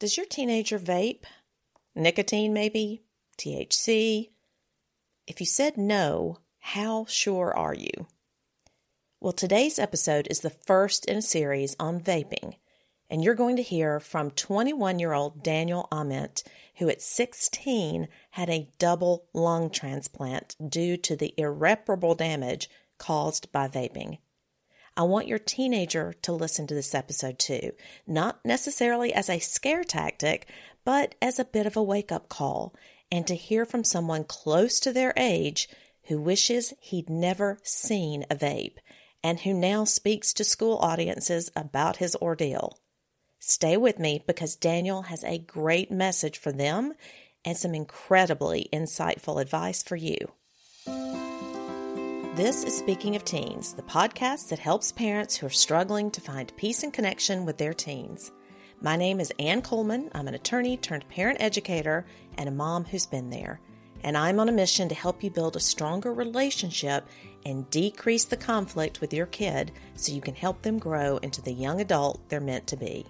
Does your teenager vape? Nicotine, maybe? THC? If you said no, how sure are you? Well, today's episode is the first in a series on vaping, and you're going to hear from 21 year old Daniel Ament, who at 16 had a double lung transplant due to the irreparable damage caused by vaping. I want your teenager to listen to this episode too, not necessarily as a scare tactic, but as a bit of a wake up call, and to hear from someone close to their age who wishes he'd never seen a vape and who now speaks to school audiences about his ordeal. Stay with me because Daniel has a great message for them and some incredibly insightful advice for you. This is Speaking of Teens, the podcast that helps parents who are struggling to find peace and connection with their teens. My name is Ann Coleman. I'm an attorney turned parent educator and a mom who's been there. And I'm on a mission to help you build a stronger relationship and decrease the conflict with your kid so you can help them grow into the young adult they're meant to be.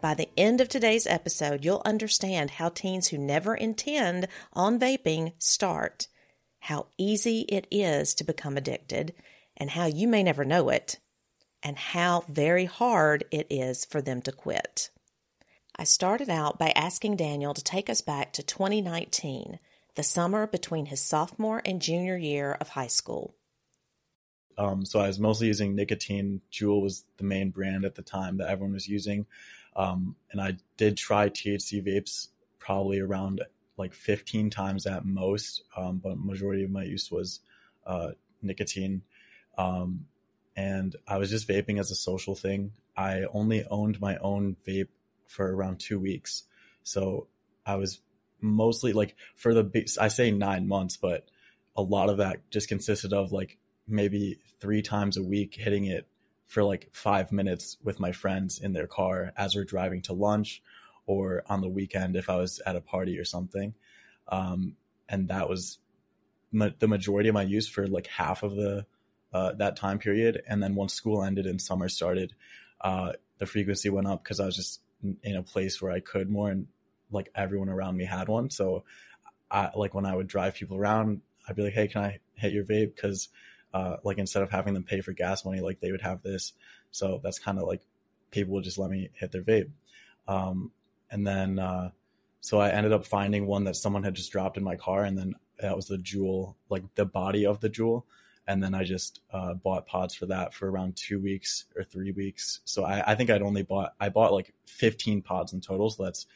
By the end of today's episode, you'll understand how teens who never intend on vaping start how easy it is to become addicted, and how you may never know it, and how very hard it is for them to quit. I started out by asking Daniel to take us back to 2019, the summer between his sophomore and junior year of high school. Um, so I was mostly using nicotine. Juul was the main brand at the time that everyone was using. Um, and I did try THC vapes probably around like 15 times at most, um, but majority of my use was uh, nicotine. Um, and I was just vaping as a social thing. I only owned my own vape for around two weeks. So I was mostly like for the, I say nine months, but a lot of that just consisted of like maybe three times a week hitting it for like five minutes with my friends in their car as we're driving to lunch or on the weekend if I was at a party or something. Um, and that was ma- the majority of my use for like half of the uh, that time period. And then once school ended and summer started, uh, the frequency went up because I was just in a place where I could more and like everyone around me had one. So I like when I would drive people around, I'd be like, Hey, can I hit your vape? Cause, uh, like instead of having them pay for gas money, like they would have this. So that's kind of like people would just let me hit their vape. Um, and then uh, so I ended up finding one that someone had just dropped in my car, and then that was the Juul, like the body of the Juul. And then I just uh, bought pods for that for around two weeks or three weeks. So I, I, think I'd only bought I bought like 15 pods in total. So that's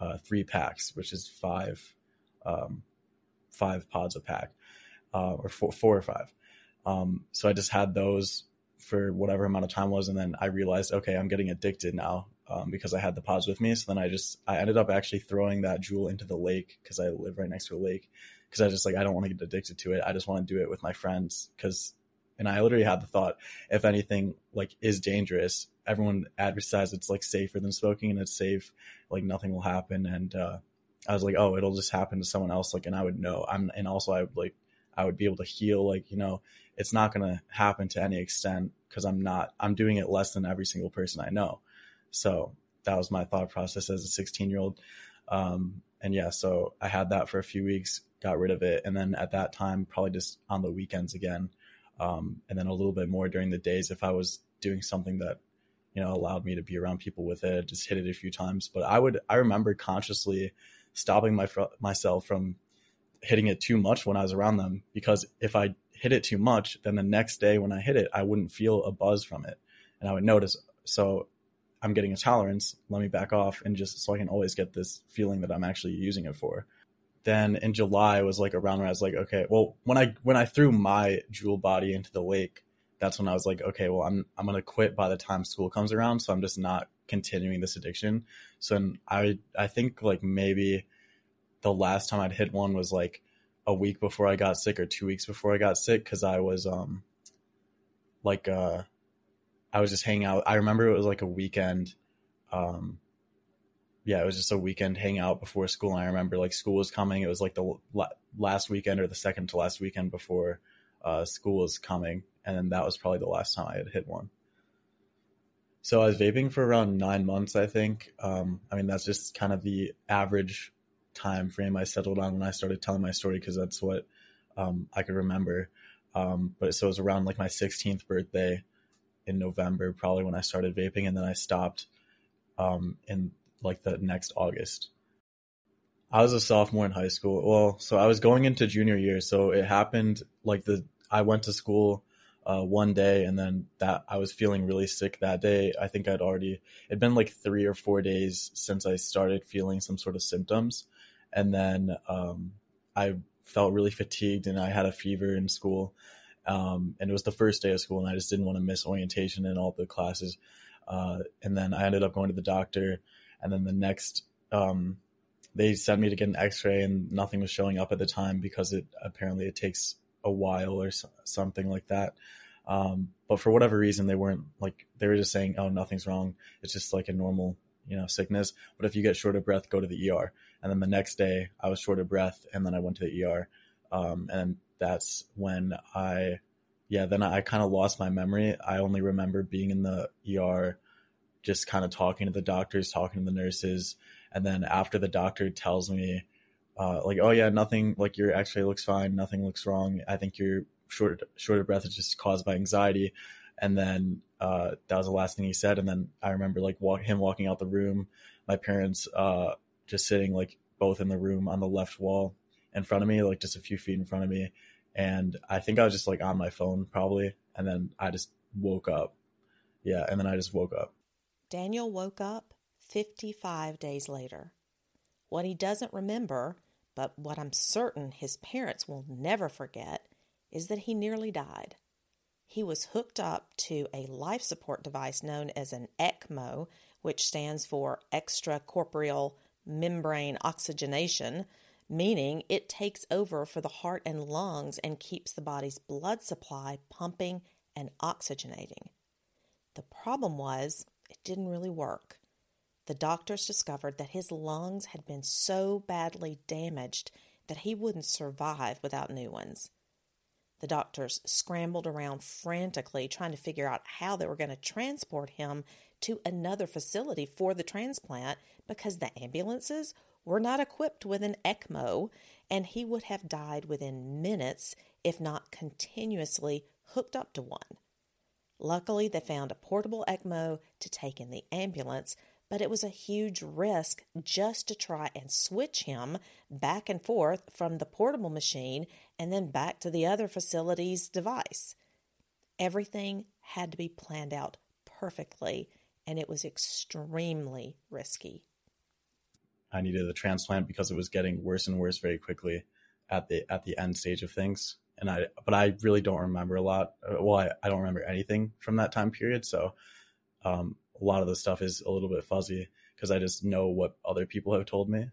uh, three packs, which is five um, five pods a pack, uh, or four, four or five. Um, so I just had those for whatever amount of time was, and then I realized, okay, I'm getting addicted now um, because I had the pods with me. So then I just I ended up actually throwing that Juul into the lake because I live right next to a lake. Because I just like I don't want to get addicted to it. I just want to do it with my friends. Because and I literally had the thought, if anything like is dangerous, everyone advertises it's like safer than smoking and it's safe, like nothing will happen. And uh, I was like, oh, it'll just happen to someone else. Like, and I would know. I'm and also I would like I would be able to heal. Like you know, it's not gonna happen to any extent because I'm not. I'm doing it less than every single person I know. So that was my thought process as a 16 year old. Um, and yeah, so I had that for a few weeks, got rid of it. And then at that time, probably just on the weekends again. Um, and then a little bit more during the days if I was doing something that, you know, allowed me to be around people with it, just hit it a few times. But I would, I remember consciously stopping my, myself from hitting it too much when I was around them because if I hit it too much, then the next day when I hit it, I wouldn't feel a buzz from it and I would notice. So I'm getting a tolerance. Let me back off and just so I can always get this feeling that I'm actually using it for. Then in July was like around where I was like, okay, well when I when I threw my Juul body into the lake, that's when I was like, okay, well I'm I'm gonna quit by the time school comes around, so I'm just not continuing this addiction. So I I think like maybe the last time I'd hit one was like a week before I got sick or two weeks before I got sick because I was um like uh I was just hanging out. I remember it was like a weekend. Um, yeah, it was just a weekend hangout before school. And I remember like school was coming. It was like the last weekend or the second to last weekend before uh, school was coming. And then that was probably the last time I had hit one. So I was vaping for around nine months, I think. Um, I mean, that's just kind of the average time frame I settled on when I started telling my story because that's what um, I could remember. Um, but so it was around like my 16th birthday in November, probably when I started vaping, and then I stopped um, in like the next August. I was a sophomore in high school. Well, so I was going into junior year, so it happened like the I went to school uh, one day, and then that I was feeling really sick that day. I think I'd already it'd been like three or four days since I started feeling some sort of symptoms, and then um, I felt really fatigued and I had a fever in school. Um, and it was the first day of school, and I just didn't want to miss orientation and all the classes. Uh, and then I ended up going to the doctor, and then the next um, they sent me to get an X-ray, and nothing was showing up at the time because it apparently it takes a while or something like that. Um, but for whatever reason, they weren't like they were just saying, "Oh, nothing's wrong. It's just like a normal, you know, sickness." But if you get short of breath, go to the ER. And then the next day, I was short of breath, and then I went to the ER. Um, and that's when I, yeah, then I kind of lost my memory. I only remember being in the ER, just kind of talking to the doctors, talking to the nurses, and then after the doctor tells me, uh, like, oh yeah, nothing, like your X-ray looks fine, nothing looks wrong. I think you're short short of breath is just caused by anxiety. And then uh, that was the last thing he said. And then I remember like walk, him walking out the room, my parents uh, just sitting like both in the room on the left wall in front of me, like just a few feet in front of me. And I think I was just like on my phone probably. And then I just woke up. Yeah. And then I just woke up. Daniel woke up 55 days later. What he doesn't remember, but what I'm certain his parents will never forget, is that he nearly died. He was hooked up to a life support device known as an ECMO, which stands for extracorporeal membrane oxygenation, meaning it takes over for the heart and lungs and keeps the body's blood supply pumping and oxygenating. The problem was, it didn't really work. The doctors discovered that his lungs had been so badly damaged that he wouldn't survive without new ones. The doctors scrambled around frantically trying to figure out how they were going to transport him to another facility for the transplant because the ambulances were not equipped with an ECMO and he would have died within minutes, if not continuously hooked up to one. Luckily, they found a portable ECMO to take in the ambulance, but it was a huge risk just to try and switch him back and forth from the portable machine and then back to the other facility's device. Everything had to be planned out perfectly, and it was extremely risky. I needed a transplant because it was getting worse and worse very quickly at the at the end stage of things. And I, but I really don't remember a lot. Well, I, I don't remember anything from that time period. So, um, a lot of the stuff is a little bit fuzzy because I just know what other people have told me.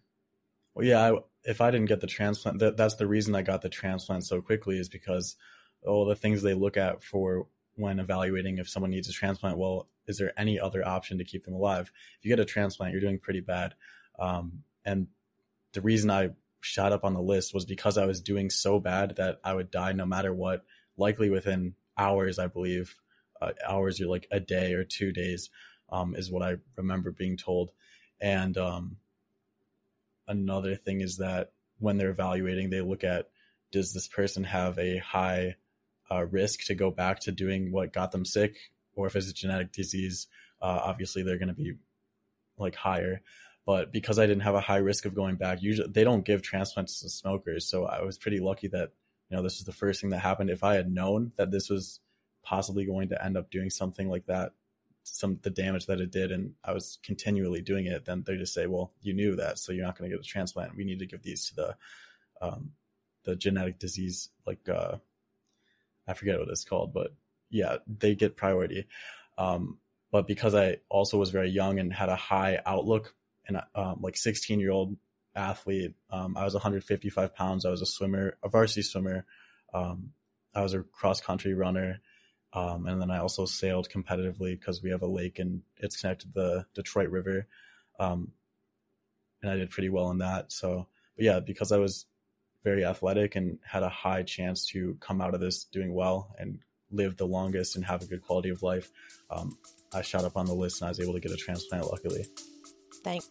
Well, yeah, I, if I didn't get the transplant, that, that's the reason I got the transplant so quickly is because all the things they look at for when evaluating if someone needs a transplant. Well, is there any other option to keep them alive? If you get a transplant, you're doing pretty bad. Um, and the reason I shot up on the list was because I was doing so bad that I would die no matter what, likely within hours, I believe. Uh, hours or like a day or two days um, is what I remember being told. And um, another thing is that when they're evaluating, they look at does this person have a high uh, risk to go back to doing what got them sick, or if it's a genetic disease, uh, obviously they're going to be like higher. But because I didn't have a high risk of going back, usually they don't give transplants to smokers. So I was pretty lucky that you know this was the first thing that happened. If I had known that this was possibly going to end up doing something like that some the damage that it did and I was continually doing it, then they just say, well, you knew that, so you're not going to get a transplant. We need to give these to the um, the genetic disease, like uh, I forget what it's called, but yeah, they get priority. Um, but because I also was very young and had a high outlook and um, like 16 year old athlete, um, I was 155 pounds. I was a swimmer, a varsity swimmer. Um, I was a cross country runner. Um, and then I also sailed competitively because we have a lake and it's connected to the Detroit River. Um, and I did pretty well in that. So, but yeah, because I was very athletic and had a high chance to come out of this doing well and live the longest and have a good quality of life, um, I shot up on the list and I was able to get a transplant luckily. Thanks.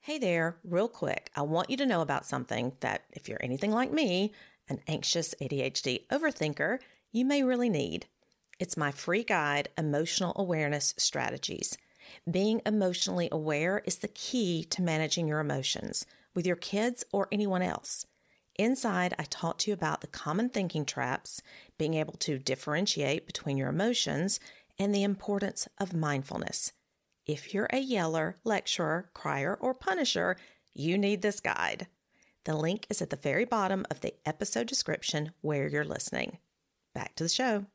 Hey there, real quick. I want you to know about something that, if you're anything like me, an anxious ADHD overthinker, you may really need. It's my free guide, Emotional Awareness Strategies. Being emotionally aware is the key to managing your emotions with your kids or anyone else. Inside, I talk to you about the common thinking traps, being able to differentiate between your emotions, and the importance of mindfulness. If you're a yeller, lecturer, crier, or punisher, you need this guide. The link is at the very bottom of the episode description where you're listening. Back to the show.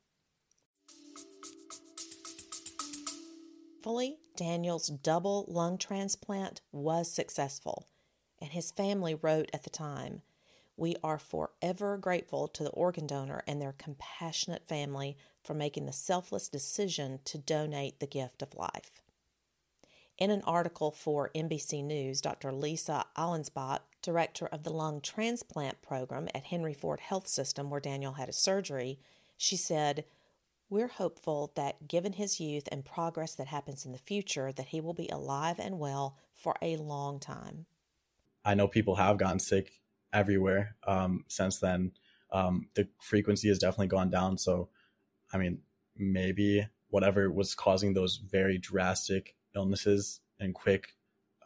Fully, Daniel's double lung transplant was successful, and his family wrote at the time We are forever grateful to the organ donor and their compassionate family for making the selfless decision to donate the gift of life. In an article for NBC News, Dr. Lisa Allenspach, director of the lung transplant program at Henry Ford Health System, where Daniel had his surgery, she said, We're hopeful that given his youth and progress that happens in the future, that he will be alive and well for a long time. I know people have gotten sick everywhere um, since then. Um, the frequency has definitely gone down. So, I mean, maybe whatever was causing those very drastic illnesses and quick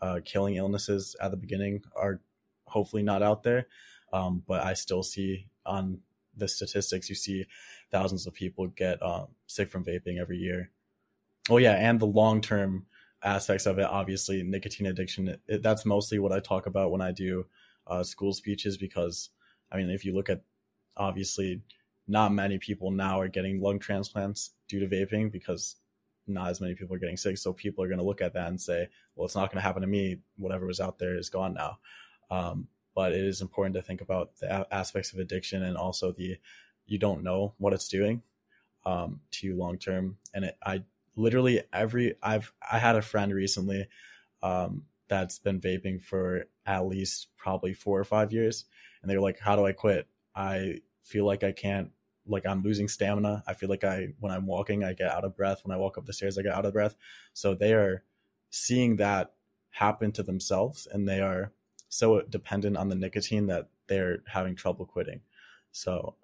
uh, killing illnesses at the beginning are hopefully not out there. Um, but I still see on the statistics, you see thousands of people get um, sick from vaping every year. Oh yeah, and the long term aspects of it, obviously, nicotine addiction. It, that's mostly what I talk about when I do uh, school speeches because, I mean, if you look at obviously, not many people now are getting lung transplants due to vaping because not as many people are getting sick. So people are going to look at that and say, well, it's not going to happen to me. Whatever was out there is gone now. Um, but it is important to think about the aspects of addiction and also the you don't know what it's doing um, to you long term. And it, I literally every I've I had a friend recently um, that's been vaping for at least probably four or five years, and they're like, "How do I quit? I feel like I can't like I'm losing stamina. I feel like I when I'm walking, I get out of breath. When I walk up the stairs, I get out of breath. So they are seeing that happen to themselves and they are so dependent on the nicotine that they're having trouble quitting. So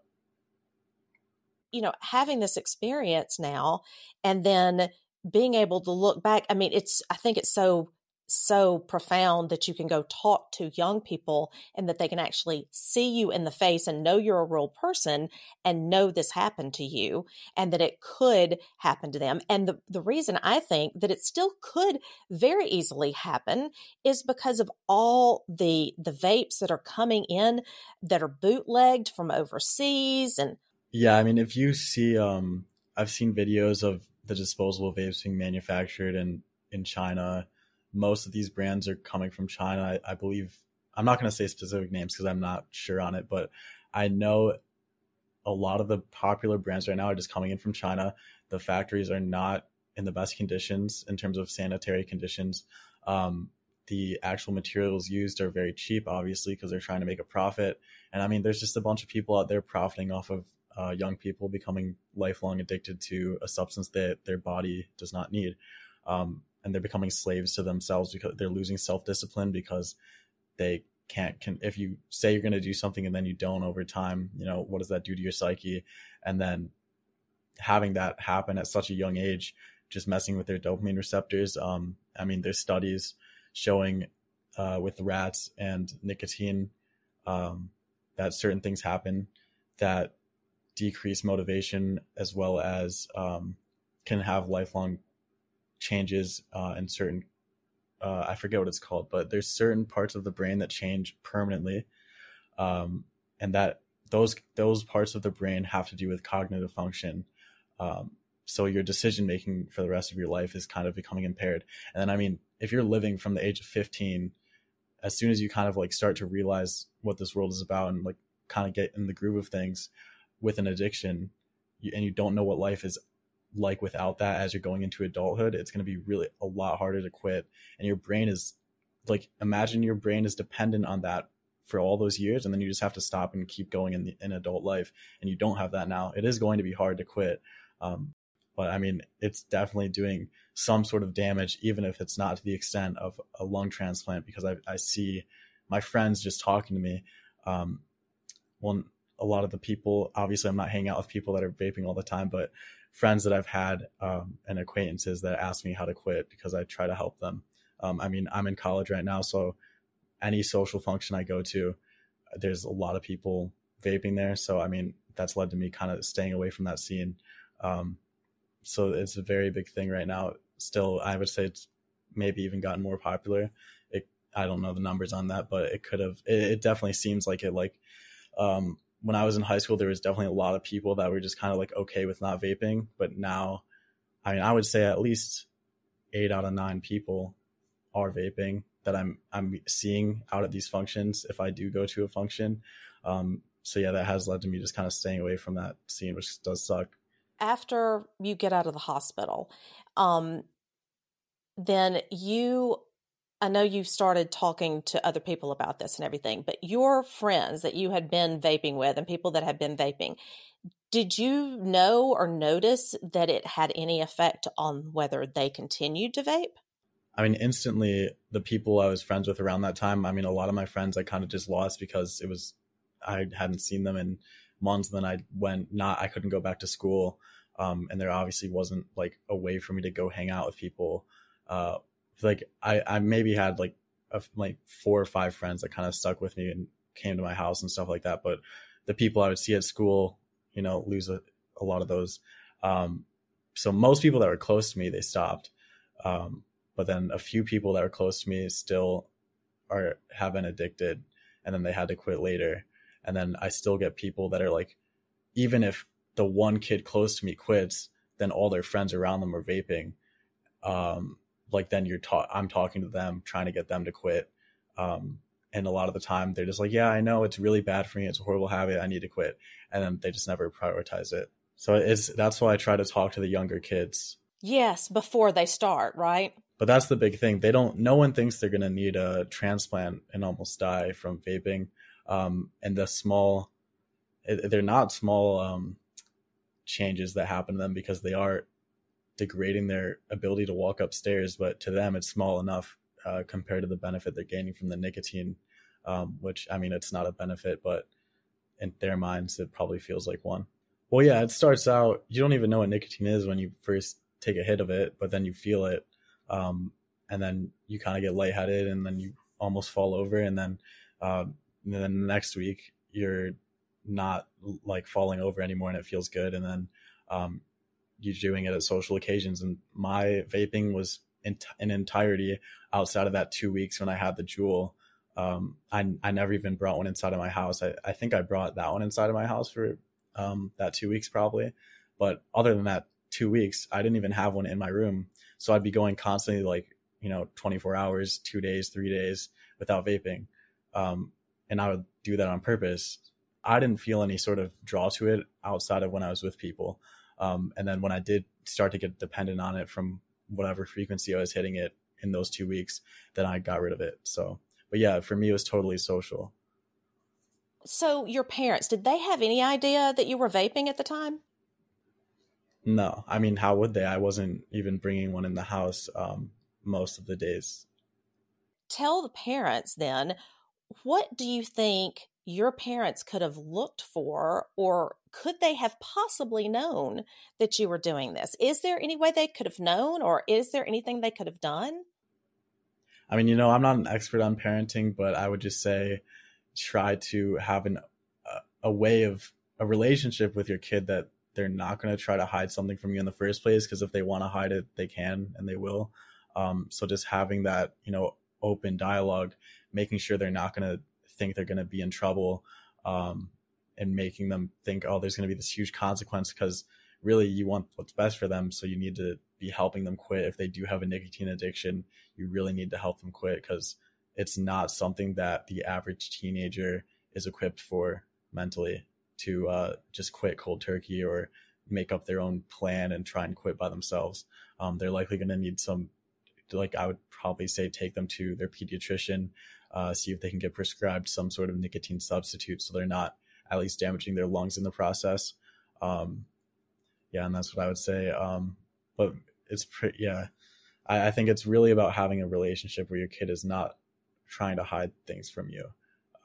you know, having this experience now and then being able to look back, I mean, it's I think it's so so profound that you can go talk to young people and that they can actually see you in the face and know you're a real person and know this happened to you and that it could happen to them. And the, the reason I think that it still could very easily happen is because of all the the vapes that are coming in that are bootlegged from overseas and yeah, I mean if you see um I've seen videos of the disposable vapes being manufactured in in China most of these brands are coming from China. I, I believe I'm not going to say specific names because I'm not sure on it, but I know a lot of the popular brands right now are just coming in from China. The factories are not in the best conditions in terms of sanitary conditions. Um, the actual materials used are very cheap, obviously, because they're trying to make a profit. And I mean, there's just a bunch of people out there profiting off of uh, young people becoming lifelong addicted to a substance that their body does not need. Um, and they're becoming slaves to themselves because they're losing self discipline because they can't can if you say you're going to do something and then you don't over time you know what does that do to your psyche? And then having that happen at such a young age just messing with their dopamine receptors um i mean there's studies showing uh, with rats and nicotine um, that certain things happen that decrease motivation as well as um, can have lifelong changes uh, in certain uh, I forget what it's called, but there's certain parts of the brain that change permanently, um, and that those those parts of the brain have to do with cognitive function. Um, so your decision making for the rest of your life is kind of becoming impaired. And then I mean, if you're living from the age of 15, as soon as you kind of like start to realize what this world is about and like kind of get in the groove of things with an addiction, and you don't know what life is like without that as you're going into adulthood it's going to be really a lot harder to quit. And your brain is like imagine your brain is dependent on that for all those years and then you just have to stop and keep going in the, in adult life and you don't have that now. It is going to be hard to quit um, but i mean it's definitely doing some sort of damage even if it's not to the extent of a lung transplant because i, I see my friends just talking to me um, well a lot of the people obviously i'm not hanging out with people that are vaping all the time but friends that i've had um, and acquaintances that ask me how to quit because i try to help them um, i mean i'm in college right now so any social function I go to, there's a lot of people vaping there. So, I mean, that's led to me kind of staying away from that scene. Um, so it's a very big thing right now. Still, I would say it's maybe even gotten more popular. It, I don't know the numbers on that, but it could have, it, it definitely seems like it. Like, um, when I was in high school, there was definitely a lot of people that were just kind of like okay with not vaping. But now, I mean, I would say at least eight out of nine people are vaping that I'm I'm seeing out at these functions if I do go to a function. Um, so yeah, that has led to me just kind of staying away from that scene, which does suck. After you get out of the hospital, um, then you I know you've started talking to other people about this and everything, but your friends that you had been vaping with and people that had been vaping, did you know or notice that it had any effect on whether they continued to vape? I mean, instantly, the people I was friends with around that time, I mean, a lot of my friends I kind of just lost because it was, I hadn't seen them in months. And then I went, not, I couldn't go back to school. Um, and there obviously wasn't like a way for me to go hang out with people. Uh, like I, I maybe had like a, like four or five friends that kind of stuck with me and came to my house and stuff like that. But the people I would see at school, you know, lose a, a lot of those. Um, so most people that were close to me, they stopped. Um, but then a few people that were close to me still are have been addicted and then they had to quit later and then i still get people that are like even if the one kid close to me quits then all their friends around them are vaping um like then you're ta- i'm talking to them trying to get them to quit um and a lot of the time they're just like yeah i know it's really bad for me it's a horrible habit i need to quit and then they just never prioritize it so it's that's why i try to talk to the younger kids yes before they start right but that's the big thing. They don't. No one thinks they're going to need a transplant and almost die from vaping. Um, and the small, they're not small um, changes that happen to them because they are degrading their ability to walk upstairs. But to them, it's small enough uh, compared to the benefit they're gaining from the nicotine. Um, which I mean, it's not a benefit, but in their minds, it probably feels like one. Well, yeah, it starts out. You don't even know what nicotine is when you first take a hit of it, but then you feel it um, and then you kind of get lightheaded, and then you almost fall over, and then uh, and then the next week you're not like falling over anymore, and it feels good, and then um, you're doing it at social occasions. And my vaping was in, in entirety outside of that two weeks when I had the Juul. Um, I, I never even brought one inside of my house. I, I think I brought that one inside of my house for um, that two weeks probably. But other than that two weeks, I didn't even have one in my room. So I'd be going constantly like, you know, 24 hours, two days, three days without vaping. Um, and I would do that on purpose. I didn't feel any sort of draw to it outside of when I was with people. Um, and then when I did start to get dependent on it from whatever frequency I was hitting it in those two weeks, then I got rid of it. So, but yeah, for me, it was totally social. So, your parents, did they have any idea that you were vaping at the time? No, I mean, how would they? I wasn't even bringing one in the house um, most of the days. Tell the parents then, what do you think your parents could have looked for, or could they have possibly known that you were doing this? Is there any way they could have known, or is there anything they could have done? I mean, you know, I'm not an expert on parenting, but I would just say try to have an, a, a way of a relationship with your kid that they're not going to try to hide something from you in the first place because if they want to hide it they can and they will um, so just having that you know open dialogue making sure they're not going to think they're going to be in trouble um, and making them think oh there's going to be this huge consequence because really you want what's best for them so you need to be helping them quit if they do have a nicotine addiction you really need to help them quit because it's not something that the average teenager is equipped for mentally to uh, just quit cold turkey or make up their own plan and try and quit by themselves. Um, they're likely going to need some like I would probably say take them to their pediatrician, uh, see if they can get prescribed some sort of nicotine substitute so they're not at least damaging their lungs in the process. Um, yeah, and that's what I would say. Um, but it's pretty, yeah, I, I think it's really about having a relationship where your kid is not trying to hide things from you.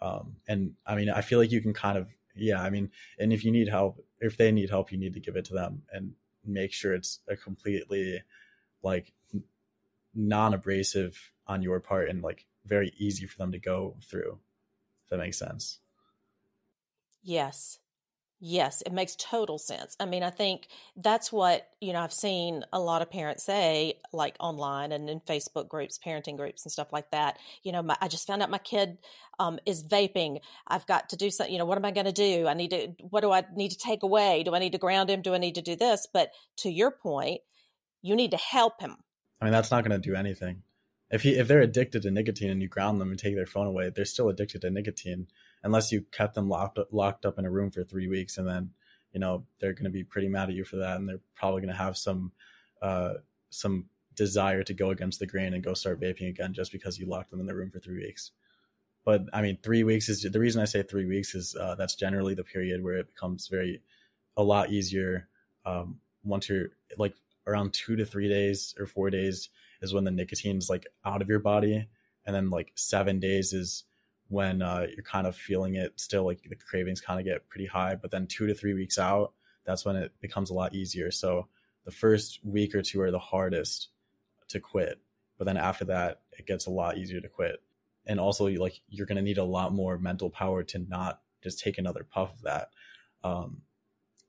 Um, and I mean, I feel like you can kind of, yeah, I mean, and if you need help, if they need help, you need to give it to them and make sure it's a completely like non-abrasive on your part and like very easy for them to go through. If that makes sense. Yes. Yes, it makes total sense. I mean, I think that's what, you know, I've seen a lot of parents say, like online and in Facebook groups, parenting groups and stuff like that. You know, my, I just found out my kid um, is vaping. I've got to do something, you know, what am I going to do? I need to, what do I need to take away? Do I need to ground him? Do I need to do this? But to your point, you need to help him. I mean, that's not going to do anything. If he, if they're addicted to nicotine and you ground them and take their phone away, they're still addicted to nicotine unless you kept them locked locked up in a room for three weeks, and then you know they're going to be pretty mad at you for that, and they're probably going to have some uh, some desire to go against the grain and go start vaping again just because you locked them in the room for three weeks. But I mean, three weeks is the reason I say three weeks is uh, that's generally the period where it becomes very a lot easier um, once you're like around two to three days or four days is when the nicotine's like out of your body and then like seven days is when uh, you're kind of feeling it still like the cravings kind of get pretty high but then two to three weeks out that's when it becomes a lot easier. So the first week or two are the hardest to quit but then after that it gets a lot easier to quit. And also like you're going to need a lot more mental power to not just take another puff of that. Um,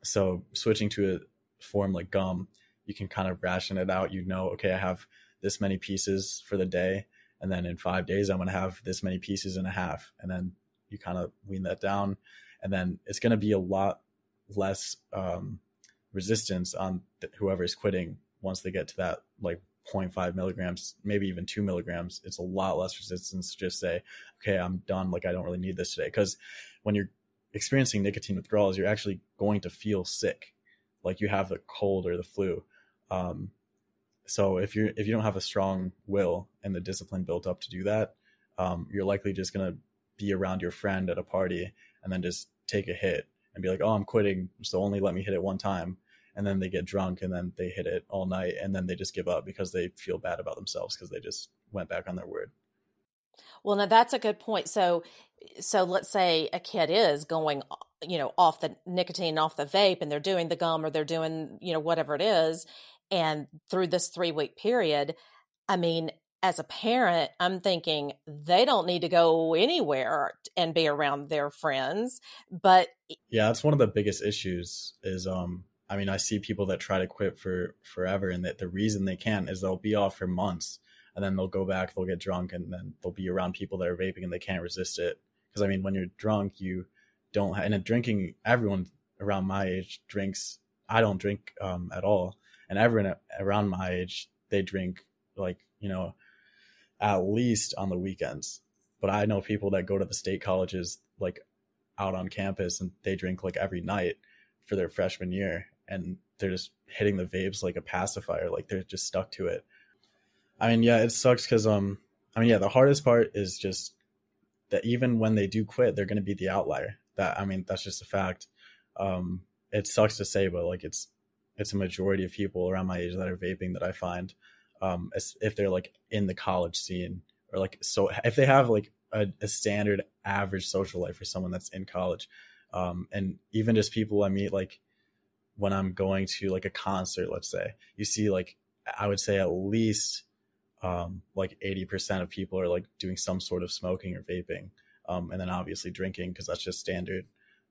so switching to a form like gum you can kind of ration it out. You know okay i have this many pieces for the day and then in five days i'm going to have this many pieces and a half. And then you kind of wean that down. And then it's going to be a lot less um, resistance on th- whoever's quitting once they get to that like 0.5 milligrams maybe even 2 milligrams. It's a lot less resistance to just say okay i'm done. Like i don't really need this today. Because when you're experiencing nicotine withdrawals you're actually going to feel sick. Like you have the cold or the flu. Um, so if you're if you don't have a strong will and the discipline built up to do that, um, you're likely just gonna be around your friend at a party and then just take a hit and be like, "Oh, I'm quitting, so only let me hit it one time." And then they get drunk and then they hit it all night and then they just give up because they feel bad about themselves because they just went back on their word. Well, now that's a good point. So, so let's say a kid is going, you know, off the nicotine, off the vape, and they're doing the gum or they're doing, you know, whatever it is, and through this three week period, I mean, as a parent, I'm thinking they don't need to go anywhere and be around their friends. But yeah, that's one of the biggest issues is, um, I mean, I see people that try to quit for forever, and that the reason they can't is they'll be off for months, and then they'll go back, they'll get drunk, and then they'll be around people that are vaping, and they can't resist it. Because I mean, when you're drunk, you don't, and drinking, everyone around my age drinks. I don't drink um, at all, and everyone around my age they drink like you know at least on the weekends. But i know people that go to the state colleges like out on campus and they drink like every night for their freshman year and they're just hitting the vapes like a pacifier like they're just stuck to it. I mean yeah it sucks because um i mean yeah the hardest part is just that even when they do quit they're going to be the outlier. That i mean that's just a fact. Um it sucks to say but like it's it's a majority of people around my age that are vaping that I find, um, if they're like in the college scene or like so if they have like a, a standard average social life for someone that's in college, um, and even just people I meet like when I'm going to like a concert, let's say you see like I would say at least um, like 80% of people are like doing some sort of smoking or vaping. Um, and then obviously drinking because that's just standard.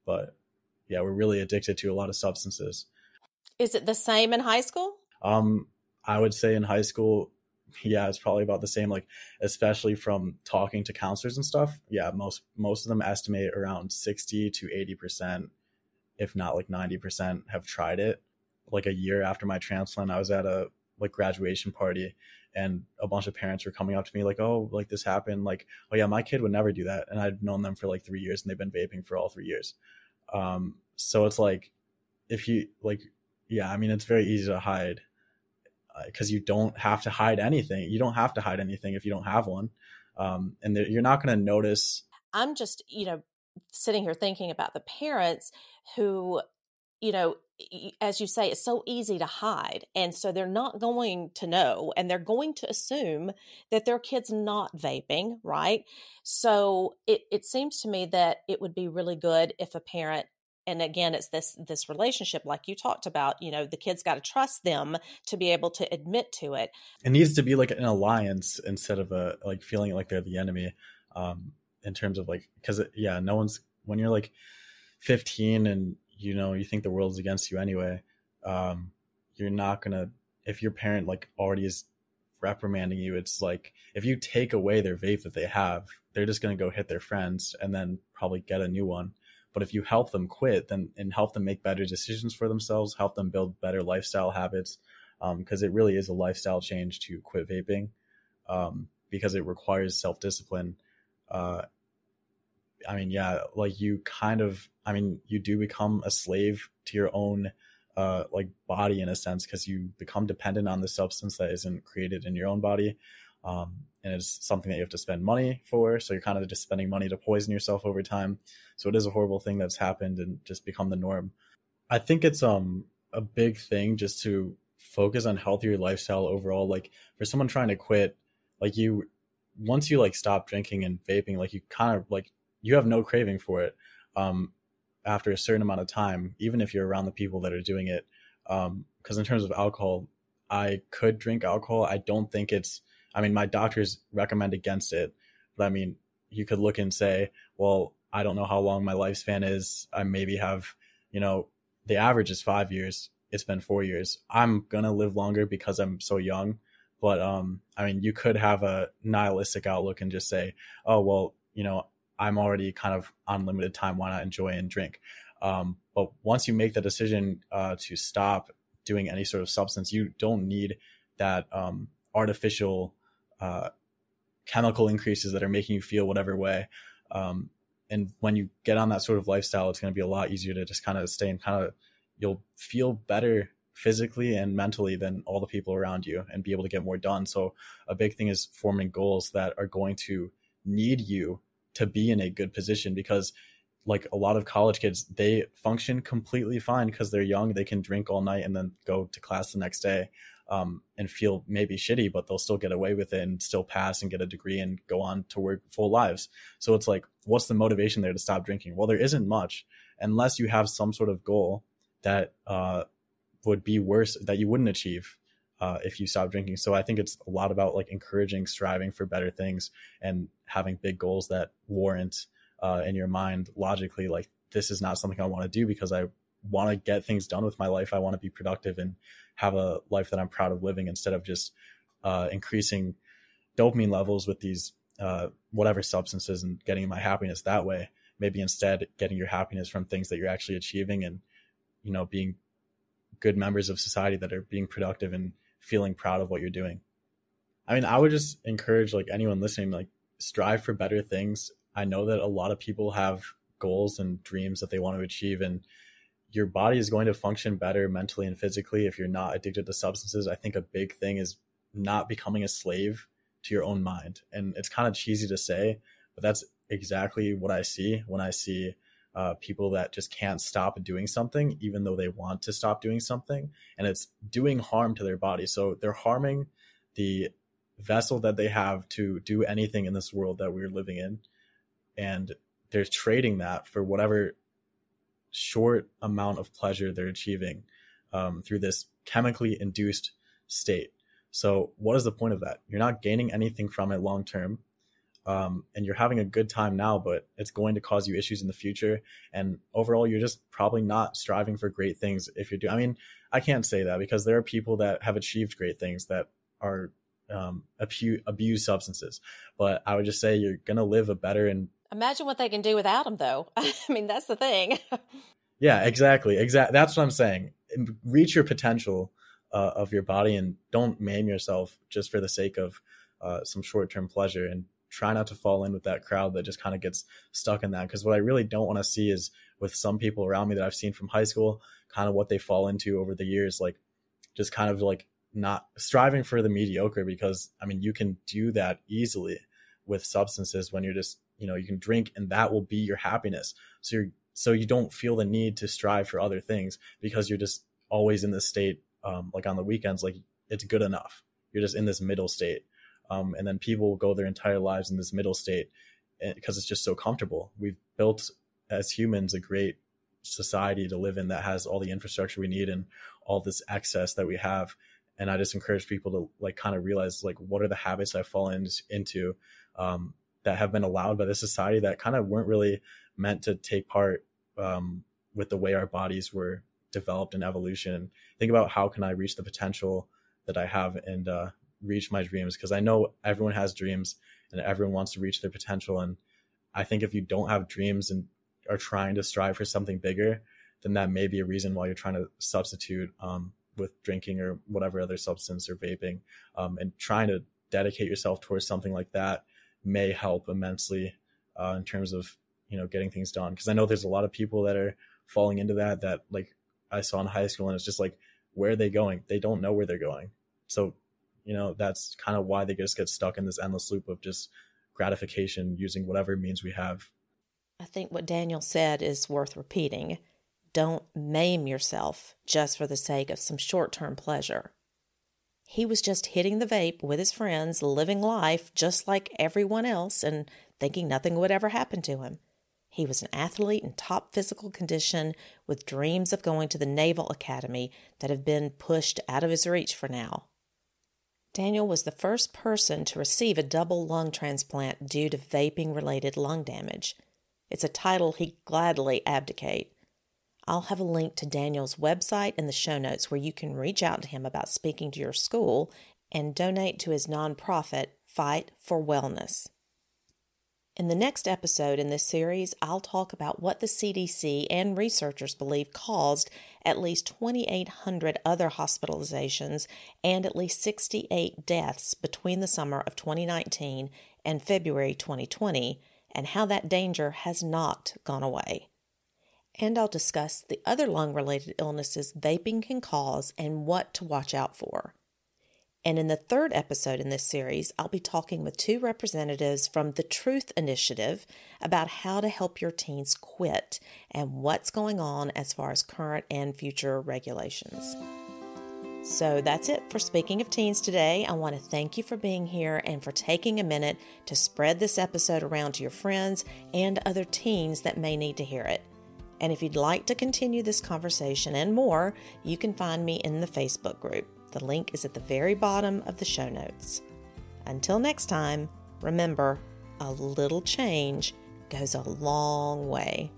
But yeah, we're really addicted to a lot of substances. Is it the same in high school? Um, I would say in high school, yeah, it's probably about the same. Like, especially from talking to counselors and stuff. Yeah, most most of them estimate around sixty to eighty percent, if not like ninety percent, have tried it. Like a year after my transplant, I was at a like graduation party, and a bunch of parents were coming up to me like, "Oh, like this happened." Like, "Oh yeah, my kid would never do that," and I'd known them for like three years, and they've been vaping for all three years. Um, so it's like, if you like yeah, I mean, it's very easy to hide because uh, you don't have to hide anything. You don't have to hide anything if you don't have one, um, and you're not going to notice. I'm just, you know, sitting here thinking about the parents who, you know, as you say, it's so easy to hide. And so they're not going to know and they're going to assume that their kid's not vaping, right? So it, it seems to me that it would be really good if a parent and again it's this this relationship like you talked about you know the kids got to trust them to be able to admit to it. It needs to be like an alliance instead of a like feeling like they're the enemy um in terms of like because yeah no one's when you're like 15 and you know you think the world's against you anyway um you're not gonna if your parent like already is reprimanding you it's like if you take away their vape that they have they're just gonna go hit their friends and then probably get a new one but if you help them quit, then and help them make better decisions for themselves, help them build better lifestyle habits, because um, it really is a lifestyle change to quit vaping, um, because it requires self discipline. Uh, I mean, yeah, like you kind of, I mean, you do become a slave to your own uh, like body in a sense because you become dependent on the substance that isn't created in your own body. Um, and it's something that you have to spend money for. So you're kind of just spending money to poison yourself over time. So it is a horrible thing that's happened and just become the norm. I think it's um a big thing just to focus on healthier lifestyle overall. Like for someone trying to quit, like you once you like stop drinking and vaping, like you kind of like you have no craving for it. Um after a certain amount of time, even if you're around the people that are doing it. Um, because in terms of alcohol, I could drink alcohol. I don't think it's I mean, my doctors recommend against it, but I mean, you could look and say, well, I don't know how long my lifespan is. I maybe have, you know, the average is five years. It's been four years. I'm gonna live longer because I'm so young. But um, I mean, you could have a nihilistic outlook and just say, oh well, you know, I'm already kind of on limited time. Why not enjoy and drink? Um, but once you make the decision uh, to stop doing any sort of substance, you don't need that um, artificial uh, chemical increases that are making you feel whatever way. Um, and when you get on that sort of lifestyle, it's going to be a lot easier to just kind of stay and kind of you'll feel better physically and mentally than all the people around you and be able to get more done. So a big thing is forming goals that are going to need you to be in a good position because like a lot of college kids, they function completely fine because they're young. They can drink all night and then go to class the next day um, and feel maybe shitty, but they'll still get away with it and still pass and get a degree and go on to work full lives. So it's like, what's the motivation there to stop drinking? Well, there isn't much unless you have some sort of goal that uh, would be worse that you wouldn't achieve uh, if you stop drinking. So I think it's a lot about like encouraging, striving for better things, and having big goals that warrant uh, in your mind logically like this is not something I want to do because I want to get things done with my life. I want to be productive and have a life that I'm proud of living instead of just uh, increasing dopamine levels with these uh, whatever substances and getting my happiness that way. Maybe instead getting your happiness from things that you're actually achieving and you know being good members of society that are being productive and feeling proud of what you're doing. I mean, I would just encourage like anyone listening, like strive for better things. I know that a lot of people have goals and dreams that they want to achieve and your body is going to function better mentally and physically if you're not addicted to substances. I think a big thing is not becoming a slave to your own mind. And it's kind of cheesy to say, but that's exactly what I see when I see uh, people that just can't stop doing something, even though they want to stop doing something, and it's doing harm to their body. So they're harming the vessel that they have to do anything in this world that we're living in. And they're trading that for whatever short amount of pleasure they're achieving um, through this chemically induced state. So, what is the point of that? You're not gaining anything from it long term. Um, and you're having a good time now, but it's going to cause you issues in the future. And overall, you're just probably not striving for great things if you're doing. I mean, I can't say that because there are people that have achieved great things that are um, abuse, abuse substances. But I would just say you're going to live a better and Imagine what they can do without them, though. I mean, that's the thing. yeah, exactly. Exactly. That's what I'm saying. Reach your potential uh, of your body and don't maim yourself just for the sake of uh, some short term pleasure. And try not to fall in with that crowd that just kind of gets stuck in that. Because what I really don't want to see is with some people around me that I've seen from high school, kind of what they fall into over the years, like just kind of like not striving for the mediocre because I mean you can do that easily with substances when you're just you know you can drink and that will be your happiness. So you're so you don't feel the need to strive for other things because you're just always in this state um, like on the weekends like it's good enough. You're just in this middle state. Um, and then people go their entire lives in this middle state because eh, it's just so comfortable. We've built as humans a great society to live in that has all the infrastructure we need and all this excess that we have. And i just encourage people to like kind of realize like what are the habits i've fallen into um, that have been allowed by the society that kind of weren't really meant to take part um, with the way our bodies were developed in evolution. Think about how can i reach the potential that i have and uh, reach my dreams because i know everyone has dreams and everyone wants to reach their potential. And i think if you don't have dreams and are trying to strive for something bigger then that may be a reason why you're trying to substitute um, with drinking or whatever other substance or vaping um, and trying to dedicate yourself towards something like that may help immensely uh, in terms of you know getting things done. Because i know there's a lot of people that are falling into that that like i saw in high school and it's just like where are they going? They don't know where they're going. So you know that's kind of why they just get stuck in this endless loop of just gratification using whatever means we have. I think what daniel said is worth repeating. Don't maim yourself just for the sake of some short term pleasure. He was just hitting the vape with his friends, living life just like everyone else, and thinking nothing would ever happen to him. He was an athlete in top physical condition with dreams of going to the Naval Academy that have been pushed out of his reach for now. Daniel was the first person to receive a double lung transplant due to vaping related lung damage. It's a title he'd gladly abdicate. I'll have a link to Daniel's website in the show notes where you can reach out to him about speaking to your school and donate to his nonprofit, Fight for Wellness. In the next episode in this series, I'll talk about what the CDC and researchers believe caused at least 2,800 other hospitalizations and at least 68 deaths between the summer of 2019 and February 2020, and how that danger has not gone away and I'll discuss the other lung related illnesses vaping can cause and what to watch out for. And in the third episode in this series, I'll be talking with two representatives from the Truth Initiative about how to help your teens quit and what's going on as far as current and future regulations. So that's it for Speaking of Teens today. I want to thank you for being here and for taking a minute to spread this episode around to your friends and other teens that may need to hear it. And if you'd like to continue this conversation and more, you can find me in the Facebook group. The link is at the very bottom of the show notes. Until next time, remember a little change goes a long way.